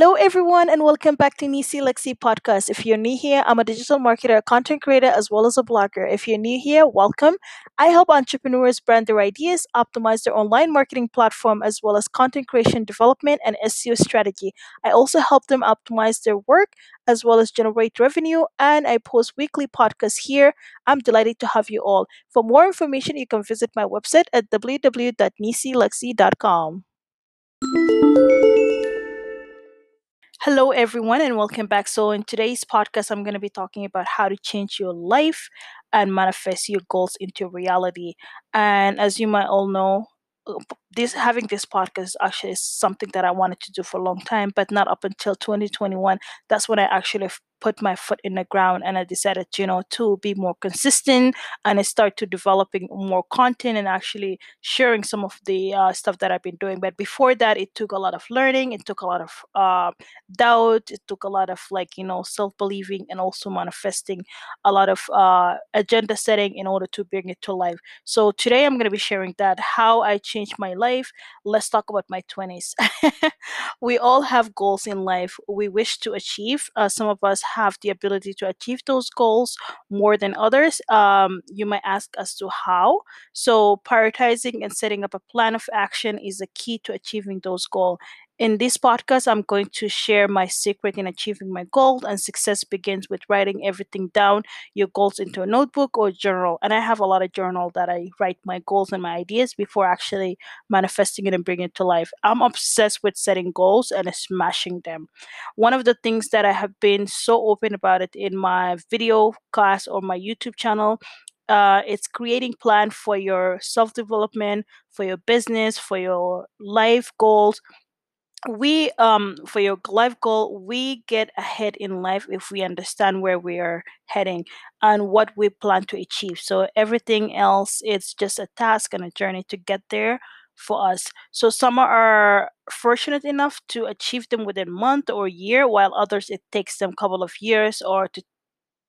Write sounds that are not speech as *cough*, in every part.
Hello, everyone, and welcome back to Nisi Lexi podcast. If you're new here, I'm a digital marketer, a content creator, as well as a blogger. If you're new here, welcome. I help entrepreneurs brand their ideas, optimize their online marketing platform, as well as content creation development and SEO strategy. I also help them optimize their work as well as generate revenue, and I post weekly podcasts here. I'm delighted to have you all. For more information, you can visit my website at www.nisilexi.com. Hello, everyone, and welcome back. So, in today's podcast, I'm going to be talking about how to change your life and manifest your goals into reality. And as you might all know, this having this podcast actually is something that I wanted to do for a long time, but not up until 2021. That's when I actually put my foot in the ground and I decided, you know, to be more consistent and I start to developing more content and actually sharing some of the uh, stuff that I've been doing. But before that, it took a lot of learning, it took a lot of uh, doubt, it took a lot of like, you know, self believing and also manifesting a lot of uh, agenda setting in order to bring it to life. So today I'm going to be sharing that how I changed my life. Let's talk about my 20s. *laughs* we all have goals in life we wish to achieve. Uh, some of us have the ability to achieve those goals more than others. Um, you might ask as to how. So, prioritizing and setting up a plan of action is the key to achieving those goals. In this podcast, I'm going to share my secret in achieving my goal, and success begins with writing everything down, your goals into a notebook or journal. And I have a lot of journal that I write my goals and my ideas before actually manifesting it and bringing it to life. I'm obsessed with setting goals and smashing them. One of the things that I have been so open about it in my video class or my YouTube channel uh, it's creating plan for your self development for your business for your life goals we um for your life goal we get ahead in life if we understand where we are heading and what we plan to achieve. So everything else it's just a task and a journey to get there for us. So some are fortunate enough to achieve them within month or year while others it takes them a couple of years or to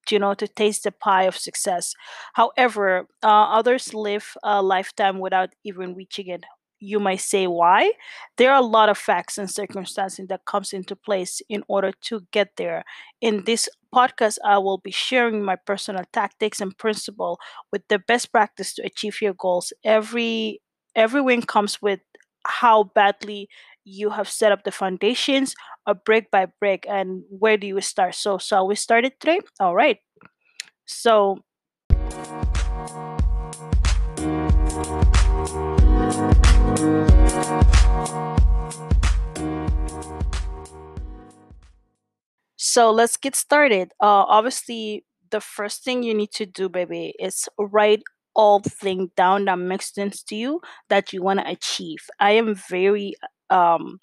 you know to taste the pie of success. However uh, others live a lifetime without even reaching it you might say why there are a lot of facts and circumstances that comes into place in order to get there. In this podcast i will be sharing my personal tactics and principle with the best practice to achieve your goals. Every every win comes with how badly you have set up the foundations a brick by brick and where do you start? So so we started today? All right. So So let's get started. Uh, obviously, the first thing you need to do, baby, is write all the thing down that makes sense to you that you want to achieve. I am very um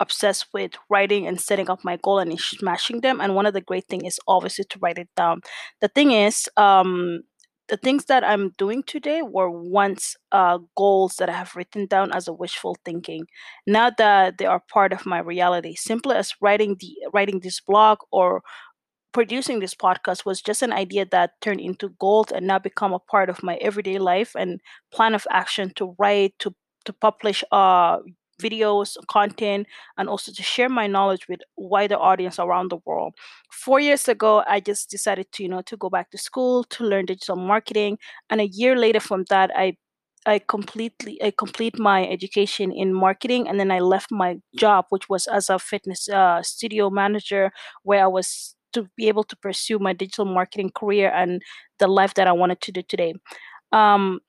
obsessed with writing and setting up my goal and smashing them. And one of the great thing is obviously to write it down. The thing is, um, the things that I'm doing today were once uh, goals that I have written down as a wishful thinking. Now that they are part of my reality, simply as writing the writing this blog or producing this podcast was just an idea that turned into gold and now become a part of my everyday life and plan of action to write to to publish uh videos content and also to share my knowledge with wider audience around the world four years ago i just decided to you know to go back to school to learn digital marketing and a year later from that i I completely I complete my education in marketing and then I left my job which was as a fitness uh, studio manager where I was to be able to pursue my digital marketing career and the life that I wanted to do today. Um,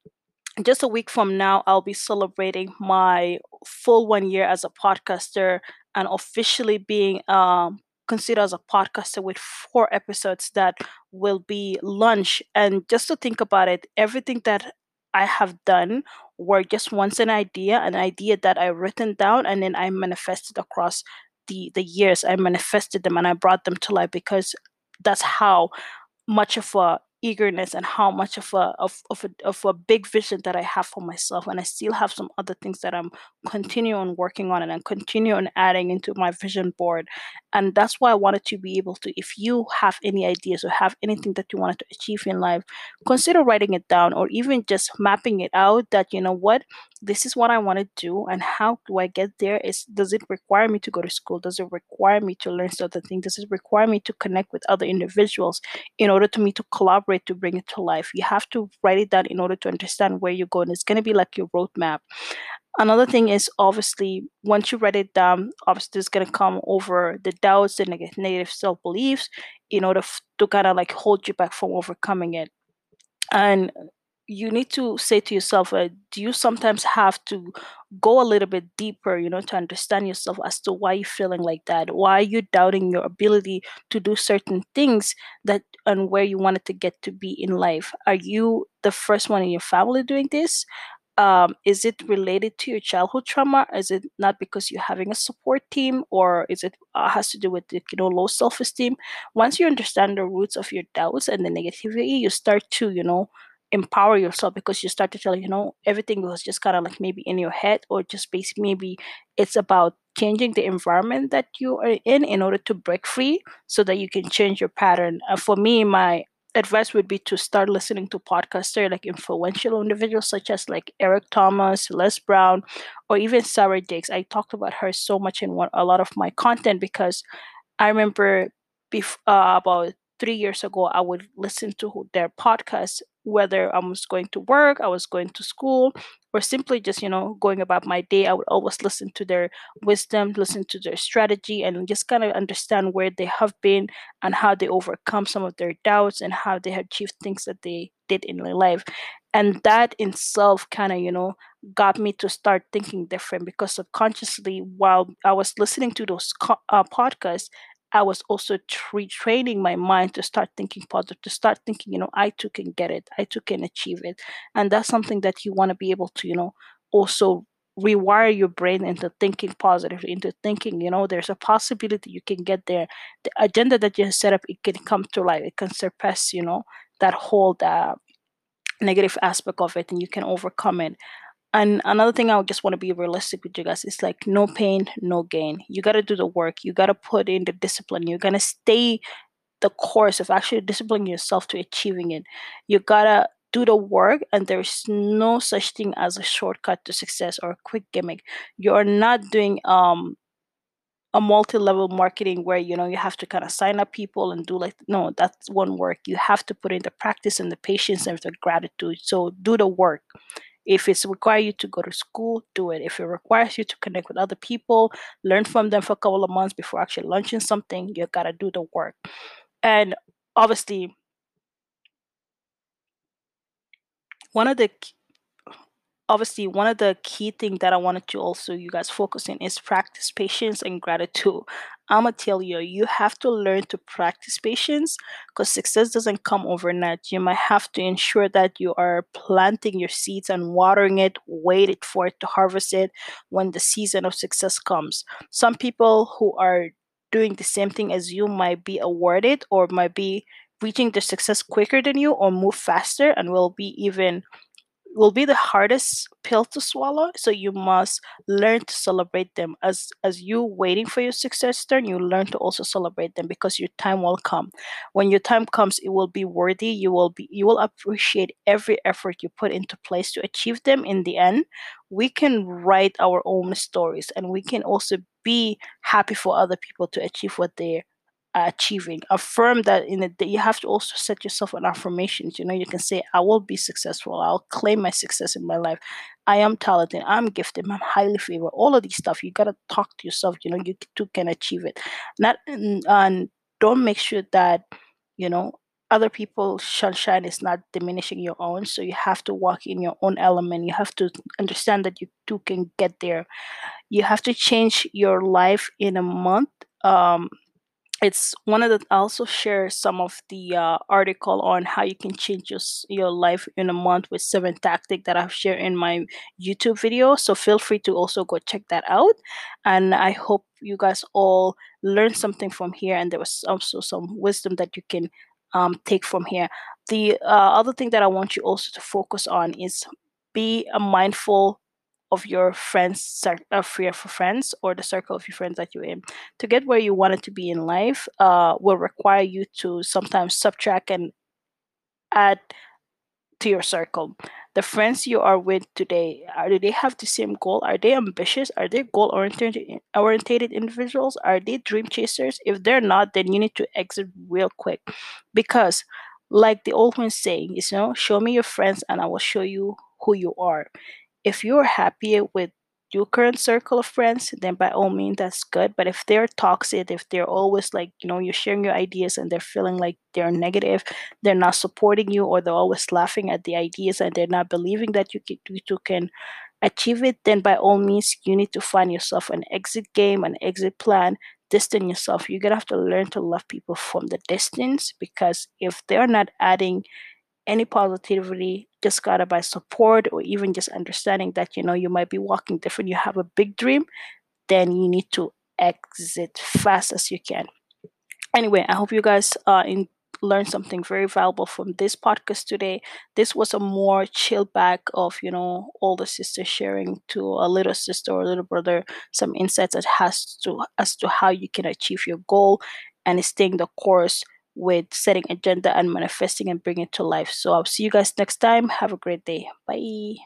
just a week from now, I'll be celebrating my full one year as a podcaster and officially being um, considered as a podcaster with four episodes that will be launched. And just to think about it, everything that I have done were just once an idea, an idea that I written down and then I manifested across the the years. I manifested them and I brought them to life because that's how much of a eagerness and how much of a of, of a of a big vision that I have for myself and I still have some other things that I'm continuing working on and I'm continuing adding into my vision board and that's why I wanted to be able to if you have any ideas or have anything that you wanted to achieve in life consider writing it down or even just mapping it out that you know what this is what I want to do and how do I get there is does it require me to go to school? Does it require me to learn certain things? Does it require me to connect with other individuals in order to me to collaborate to bring it to life? You have to write it down in order to understand where you're going. It's going to be like your roadmap. Another thing is obviously once you write it down obviously it's going to come over the doubts the neg- negative self-beliefs in order f- to kind of like hold you back from overcoming it. And you need to say to yourself uh, do you sometimes have to go a little bit deeper you know to understand yourself as to why you're feeling like that? Why are you doubting your ability to do certain things that and where you wanted to get to be in life? Are you the first one in your family doing this? Um, is it related to your childhood trauma? Is it not because you're having a support team or is it uh, has to do with you know low self-esteem? Once you understand the roots of your doubts and the negativity you start to you know empower yourself because you start to tell you know everything was just kind of like maybe in your head or just basically maybe it's about changing the environment that you are in in order to break free so that you can change your pattern uh, for me my advice would be to start listening to podcasters like influential individuals such as like Eric Thomas, Les Brown, or even Sarah Jakes. I talked about her so much in one, a lot of my content because I remember bef- uh, about three years ago, I would listen to their podcast, whether I was going to work, I was going to school, or simply just, you know, going about my day. I would always listen to their wisdom, listen to their strategy, and just kind of understand where they have been and how they overcome some of their doubts and how they achieved things that they did in their life. And that in itself kind of, you know, got me to start thinking different because subconsciously, while I was listening to those co- uh, podcasts, I was also retraining my mind to start thinking positive, to start thinking, you know, I too can get it, I too can achieve it. And that's something that you want to be able to, you know, also rewire your brain into thinking positive, into thinking, you know, there's a possibility you can get there. The agenda that you set up, it can come to life, it can surpass, you know, that whole uh, negative aspect of it and you can overcome it. And another thing I would just want to be realistic with you guys is like no pain, no gain. You got to do the work. You got to put in the discipline. You're going to stay the course of actually disciplining yourself to achieving it. You got to do the work and there's no such thing as a shortcut to success or a quick gimmick. You're not doing um a multi-level marketing where you know you have to kind of sign up people and do like no that's one work you have to put in the practice and the patience and the gratitude so do the work if it's require you to go to school, do it. If it requires you to connect with other people, learn from them for a couple of months before actually launching something, you gotta do the work. And obviously, one of the obviously one of the key things that I wanted to also you guys focus in is practice patience and gratitude. I'ma tell you, you have to learn to practice patience because success doesn't come overnight. You might have to ensure that you are planting your seeds and watering it, waiting for it to harvest it when the season of success comes. Some people who are doing the same thing as you might be awarded or might be reaching their success quicker than you or move faster and will be even will be the hardest pill to swallow so you must learn to celebrate them. As as you waiting for your success turn you learn to also celebrate them because your time will come. When your time comes it will be worthy. You will be you will appreciate every effort you put into place to achieve them. In the end we can write our own stories and we can also be happy for other people to achieve what they achieving. Affirm that in it that you have to also set yourself an affirmations. You know you can say i will be successful. I'll claim my success in my life. I am talented. I'm gifted. I'm highly favored. All of these stuff you got to talk to yourself. You know you too can achieve it. Not and, and don't make sure that you know other people's sunshine is not diminishing your own. So you have to walk in your own element. You have to understand that you too can get there. You have to change your life in a month um it's one of the I also share some of the uh, article on how you can change your your life in a month with seven tactic that I've shared in my YouTube video. So feel free to also go check that out. And I hope you guys all learned something from here, and there was also some wisdom that you can um, take from here. The uh, other thing that I want you also to focus on is be a mindful of your friends cir- of your friends or the circle of your friends that you're in. To get where you wanted to be in life uh, will require you to sometimes subtract and add to your circle. the friends you are with today are do they have the same goal? Are they ambitious? Are they goal oriented individuals? Are they dream chasers? If they're not then you need to exit real quick. Because like the old one saying you know show me your friends and i will show you who you are if you're happy with your current circle of friends, then by all means that's good. But if they're toxic, if they're always like, you know, you're sharing your ideas and they're feeling like they're negative, they're not supporting you, or they're always laughing at the ideas and they're not believing that you can, you can achieve it, then by all means you need to find yourself an exit game, an exit plan, distance yourself. You're gonna have to learn to love people from the distance because if they're not adding any positivity just gotta by support or even just understanding that you know you might be walking different you have a big dream then you need to exit fast as you can. Anyway i hope you guys uh in learned something very valuable from this podcast today. This was a more chill back of you know older sister sharing to a little sister or little brother some insights that has to as to how you can achieve your goal and staying the course with setting agenda and manifesting and bringing it to life. So I'll see you guys next time. Have a great day. Bye.